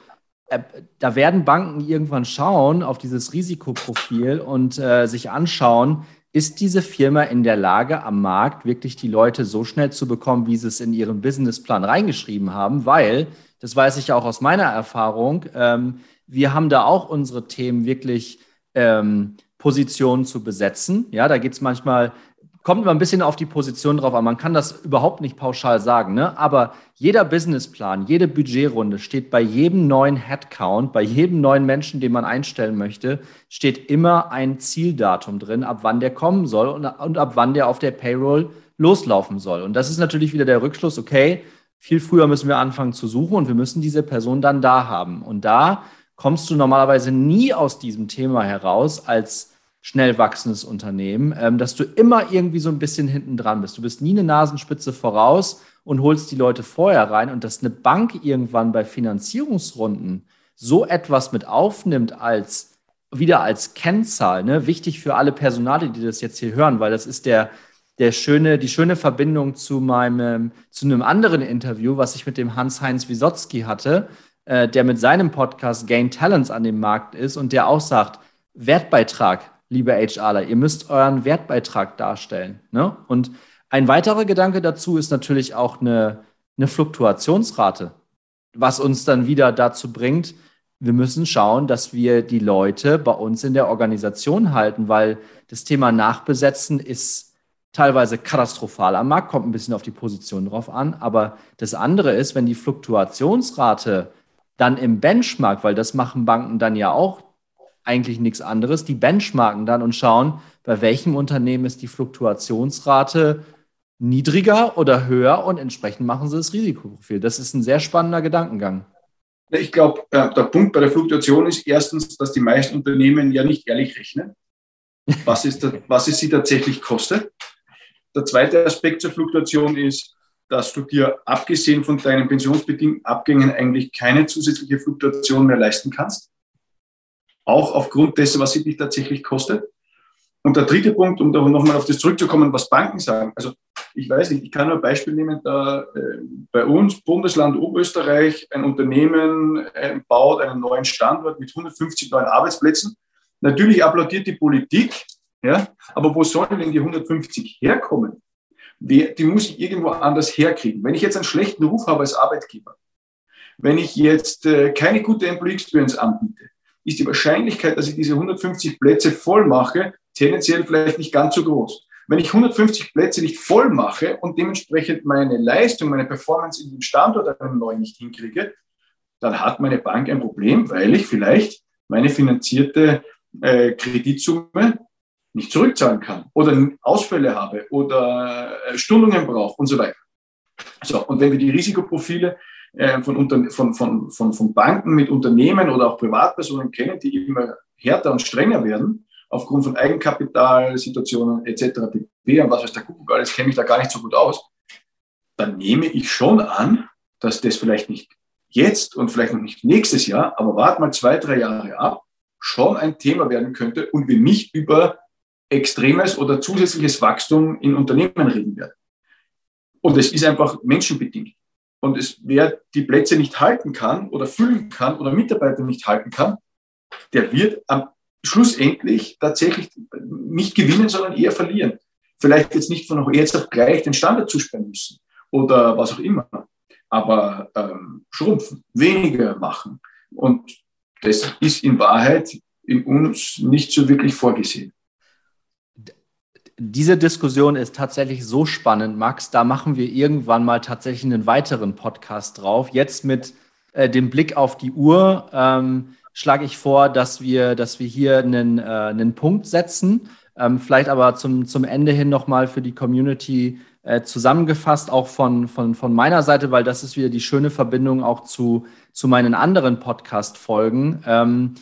äh, da werden Banken irgendwann schauen auf dieses Risikoprofil und äh, sich anschauen, ist diese Firma in der Lage, am Markt wirklich die Leute so schnell zu bekommen, wie sie es in ihren Businessplan reingeschrieben haben? Weil, das weiß ich auch aus meiner Erfahrung, ähm, wir haben da auch unsere Themen wirklich ähm, Positionen zu besetzen. Ja, da geht es manchmal, kommt immer ein bisschen auf die Position drauf an. Man kann das überhaupt nicht pauschal sagen, ne? aber jeder Businessplan, jede Budgetrunde steht bei jedem neuen Headcount, bei jedem neuen Menschen, den man einstellen möchte, steht immer ein Zieldatum drin, ab wann der kommen soll und, und ab wann der auf der Payroll loslaufen soll. Und das ist natürlich wieder der Rückschluss, okay, viel früher müssen wir anfangen zu suchen und wir müssen diese Person dann da haben. Und da kommst du normalerweise nie aus diesem Thema heraus als schnell wachsendes Unternehmen, ähm, dass du immer irgendwie so ein bisschen hinten dran bist. Du bist nie eine Nasenspitze voraus und holst die Leute vorher rein und dass eine Bank irgendwann bei Finanzierungsrunden so etwas mit aufnimmt als wieder als Kennzahl, ne? wichtig für alle Personale, die das jetzt hier hören, weil das ist der, der schöne, die schöne Verbindung zu meinem, zu einem anderen Interview, was ich mit dem Hans-Heinz Wisotzki hatte, äh, der mit seinem Podcast Gain Talents an dem Markt ist und der auch sagt, Wertbeitrag, liebe HRler, ihr müsst euren Wertbeitrag darstellen. Ne? Und ein weiterer Gedanke dazu ist natürlich auch eine, eine Fluktuationsrate, was uns dann wieder dazu bringt, wir müssen schauen, dass wir die Leute bei uns in der Organisation halten, weil das Thema Nachbesetzen ist teilweise katastrophal am Markt, kommt ein bisschen auf die Position drauf an. Aber das andere ist, wenn die Fluktuationsrate dann im Benchmark, weil das machen Banken dann ja auch eigentlich nichts anderes, die benchmarken dann und schauen, bei welchem Unternehmen ist die Fluktuationsrate niedriger oder höher und entsprechend machen sie das Risikoprofil. Das ist ein sehr spannender Gedankengang. Ich glaube, äh, der Punkt bei der Fluktuation ist erstens, dass die meisten Unternehmen ja nicht ehrlich rechnen, was es, was es sie tatsächlich kostet. Der zweite Aspekt zur Fluktuation ist, dass du dir abgesehen von deinen pensionsbedingten Abgängen eigentlich keine zusätzliche Fluktuation mehr leisten kannst. Auch aufgrund dessen, was sie dich tatsächlich kostet. Und der dritte Punkt, um da nochmal auf das zurückzukommen, was Banken sagen. Also ich weiß nicht, ich kann nur ein Beispiel nehmen, da äh, bei uns, Bundesland Oberösterreich, ein Unternehmen äh, baut einen neuen Standort mit 150 neuen Arbeitsplätzen. Natürlich applaudiert die Politik, ja, aber wo sollen denn die 150 herkommen? Die muss ich irgendwo anders herkriegen. Wenn ich jetzt einen schlechten Ruf habe als Arbeitgeber, Wenn ich jetzt äh, keine gute Employee Experience anbiete, ist die Wahrscheinlichkeit, dass ich diese 150 Plätze voll mache, tendenziell vielleicht nicht ganz so groß. Wenn ich 150 Plätze nicht voll mache und dementsprechend meine Leistung, meine Performance in dem Standort einen neuen nicht hinkriege, dann hat meine Bank ein Problem, weil ich vielleicht meine finanzierte äh, Kreditsumme nicht zurückzahlen kann oder Ausfälle habe oder äh, Stundungen brauche und so weiter. So, und wenn wir die Risikoprofile äh, von, von, von, von, von Banken mit Unternehmen oder auch Privatpersonen kennen, die immer härter und strenger werden, aufgrund von Eigenkapitalsituationen etc. pp. und was weiß der Kuckuck alles, kenne ich da gar nicht so gut aus, dann nehme ich schon an, dass das vielleicht nicht jetzt und vielleicht noch nicht nächstes Jahr, aber warte mal zwei, drei Jahre ab, schon ein Thema werden könnte und wir nicht über extremes oder zusätzliches Wachstum in Unternehmen reden werden. Und es ist einfach menschenbedingt. Und es, wer die Plätze nicht halten kann oder füllen kann oder Mitarbeiter nicht halten kann, der wird am schlussendlich tatsächlich nicht gewinnen, sondern eher verlieren. Vielleicht jetzt nicht von jetzt auf gleich den Standard zusperren müssen oder was auch immer, aber ähm, schrumpfen, weniger machen. Und das ist in Wahrheit in uns nicht so wirklich vorgesehen. Diese Diskussion ist tatsächlich so spannend, Max. Da machen wir irgendwann mal tatsächlich einen weiteren Podcast drauf. Jetzt mit äh, dem Blick auf die Uhr. Ähm, schlage ich vor, dass wir, dass wir hier einen, äh, einen Punkt setzen. Ähm, vielleicht aber zum, zum Ende hin nochmal für die Community äh, zusammengefasst, auch von, von, von meiner Seite, weil das ist wieder die schöne Verbindung auch zu, zu meinen anderen Podcast-Folgen. Ähm,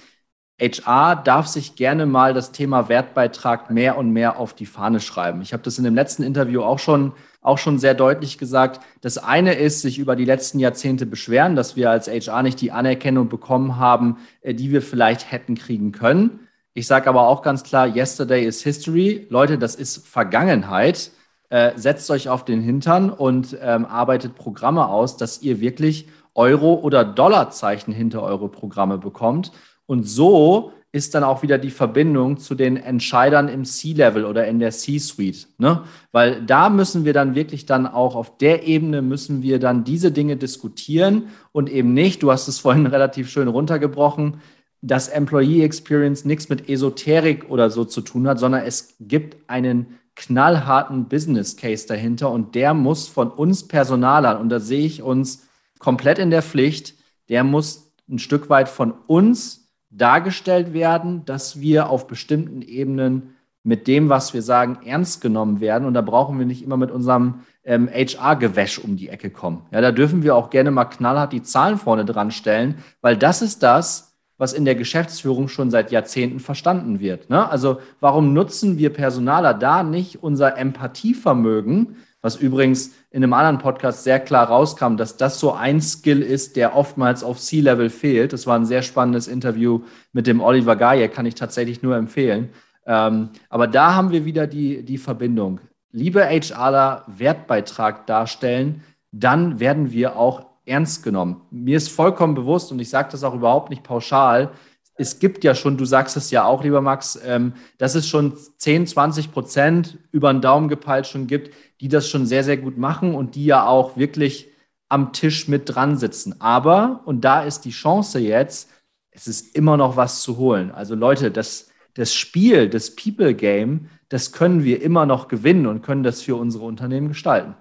HR darf sich gerne mal das Thema Wertbeitrag mehr und mehr auf die Fahne schreiben. Ich habe das in dem letzten Interview auch schon auch schon sehr deutlich gesagt. Das eine ist, sich über die letzten Jahrzehnte beschweren, dass wir als HR nicht die Anerkennung bekommen haben, äh, die wir vielleicht hätten kriegen können. Ich sage aber auch ganz klar, yesterday is history. Leute, das ist Vergangenheit. Äh, setzt euch auf den Hintern und ähm, arbeitet Programme aus, dass ihr wirklich Euro- oder Dollarzeichen hinter eure Programme bekommt. Und so ist dann auch wieder die Verbindung zu den Entscheidern im C-Level oder in der C-Suite. Ne? Weil da müssen wir dann wirklich dann auch auf der Ebene müssen wir dann diese Dinge diskutieren und eben nicht, du hast es vorhin relativ schön runtergebrochen, dass Employee Experience nichts mit Esoterik oder so zu tun hat, sondern es gibt einen knallharten Business Case dahinter und der muss von uns Personalern, und da sehe ich uns komplett in der Pflicht, der muss ein Stück weit von uns dargestellt werden, dass wir auf bestimmten Ebenen mit dem, was wir sagen, ernst genommen werden. Und da brauchen wir nicht immer mit unserem ähm, HR-Gewäsch um die Ecke kommen. Ja, da dürfen wir auch gerne mal knallhart die Zahlen vorne dran stellen, weil das ist das, was in der Geschäftsführung schon seit Jahrzehnten verstanden wird. Ne? Also warum nutzen wir Personaler da nicht unser Empathievermögen, was übrigens in einem anderen Podcast sehr klar rauskam, dass das so ein Skill ist, der oftmals auf C-Level fehlt. Das war ein sehr spannendes Interview mit dem Oliver Gaye, kann ich tatsächlich nur empfehlen. Ähm, aber da haben wir wieder die, die Verbindung. Liebe HRler, Wertbeitrag darstellen, dann werden wir auch ernst genommen. Mir ist vollkommen bewusst, und ich sage das auch überhaupt nicht pauschal, es gibt ja schon, du sagst es ja auch, lieber Max, ähm, dass es schon 10, 20 Prozent über den Daumen gepeilt schon gibt, die das schon sehr, sehr gut machen und die ja auch wirklich am Tisch mit dran sitzen. Aber, und da ist die Chance jetzt, es ist immer noch was zu holen. Also Leute, das, das Spiel, das People Game, das können wir immer noch gewinnen und können das für unsere Unternehmen gestalten.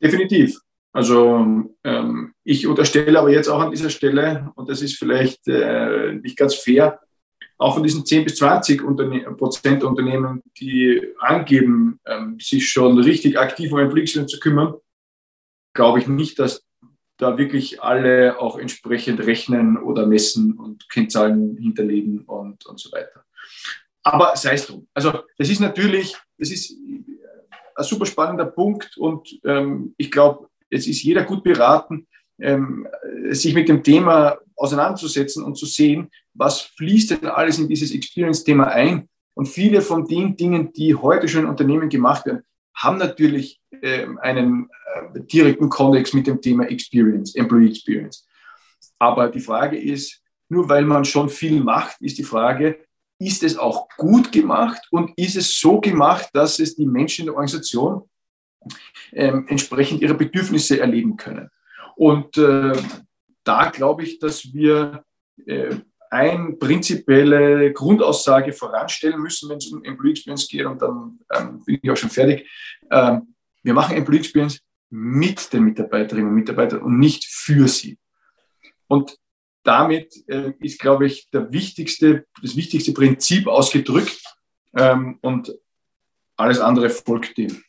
Definitiv. Also ähm, ich unterstelle aber jetzt auch an dieser Stelle, und das ist vielleicht äh, nicht ganz fair, auch von diesen 10 bis 20 Unterne Prozent Unternehmen, die angeben, ähm, sich schon richtig aktiv um Entwicklung zu kümmern, glaube ich nicht, dass da wirklich alle auch entsprechend rechnen oder messen und Kennzahlen hinterlegen und, und so weiter. Aber sei es drum. Also das ist natürlich, das ist ein super spannender Punkt und ähm, ich glaube, es ist jeder gut beraten, ähm, sich mit dem Thema auseinanderzusetzen und zu sehen, was fließt denn alles in dieses Experience-Thema ein. Und viele von den Dingen, die heute schon in Unternehmen gemacht werden, haben natürlich äh, einen äh, direkten Kontext mit dem Thema Experience, Employee Experience. Aber die Frage ist, nur weil man schon viel macht, ist die Frage, ist es auch gut gemacht und ist es so gemacht, dass es die Menschen in der Organisation ähm, entsprechend ihre Bedürfnisse erleben können. Und äh, da glaube ich, dass wir äh, eine prinzipielle Grundaussage voranstellen müssen, wenn es um Employee Experience geht. Und dann ähm, bin ich auch schon fertig. Ähm, wir machen Employee Experience mit den Mitarbeiterinnen und Mitarbeitern und nicht für sie. Und damit äh, ist, glaube ich, der wichtigste, das wichtigste Prinzip ausgedrückt ähm, und alles andere folgt dem.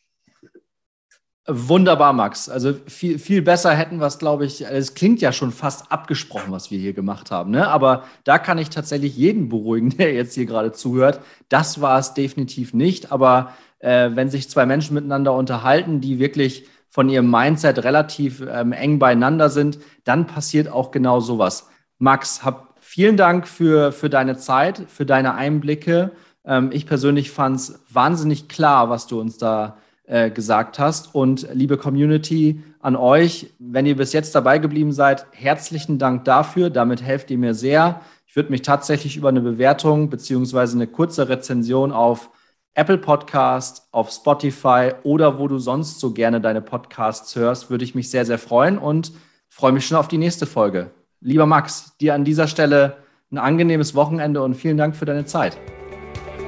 Wunderbar, Max. Also viel, viel besser hätten wir es, glaube ich, es klingt ja schon fast abgesprochen, was wir hier gemacht haben. Ne? Aber da kann ich tatsächlich jeden beruhigen, der jetzt hier gerade zuhört. Das war es definitiv nicht. Aber äh, wenn sich zwei Menschen miteinander unterhalten, die wirklich von ihrem Mindset relativ ähm, eng beieinander sind, dann passiert auch genau sowas. Max, hab vielen Dank für, für deine Zeit, für deine Einblicke. Ähm, ich persönlich fand es wahnsinnig klar, was du uns da äh, gesagt hast. Und liebe Community, an euch, wenn ihr bis jetzt dabei geblieben seid, herzlichen Dank dafür. Damit helft ihr mir sehr. Ich würde mich tatsächlich über eine Bewertung beziehungsweise eine kurze Rezension auf Apple Podcast, auf Spotify oder wo du sonst so gerne deine Podcasts hörst, würde ich mich sehr, sehr freuen und freue mich schon auf die nächste Folge. Lieber Max, dir an dieser Stelle ein angenehmes Wochenende und vielen Dank für deine Zeit.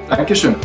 Dankeschön.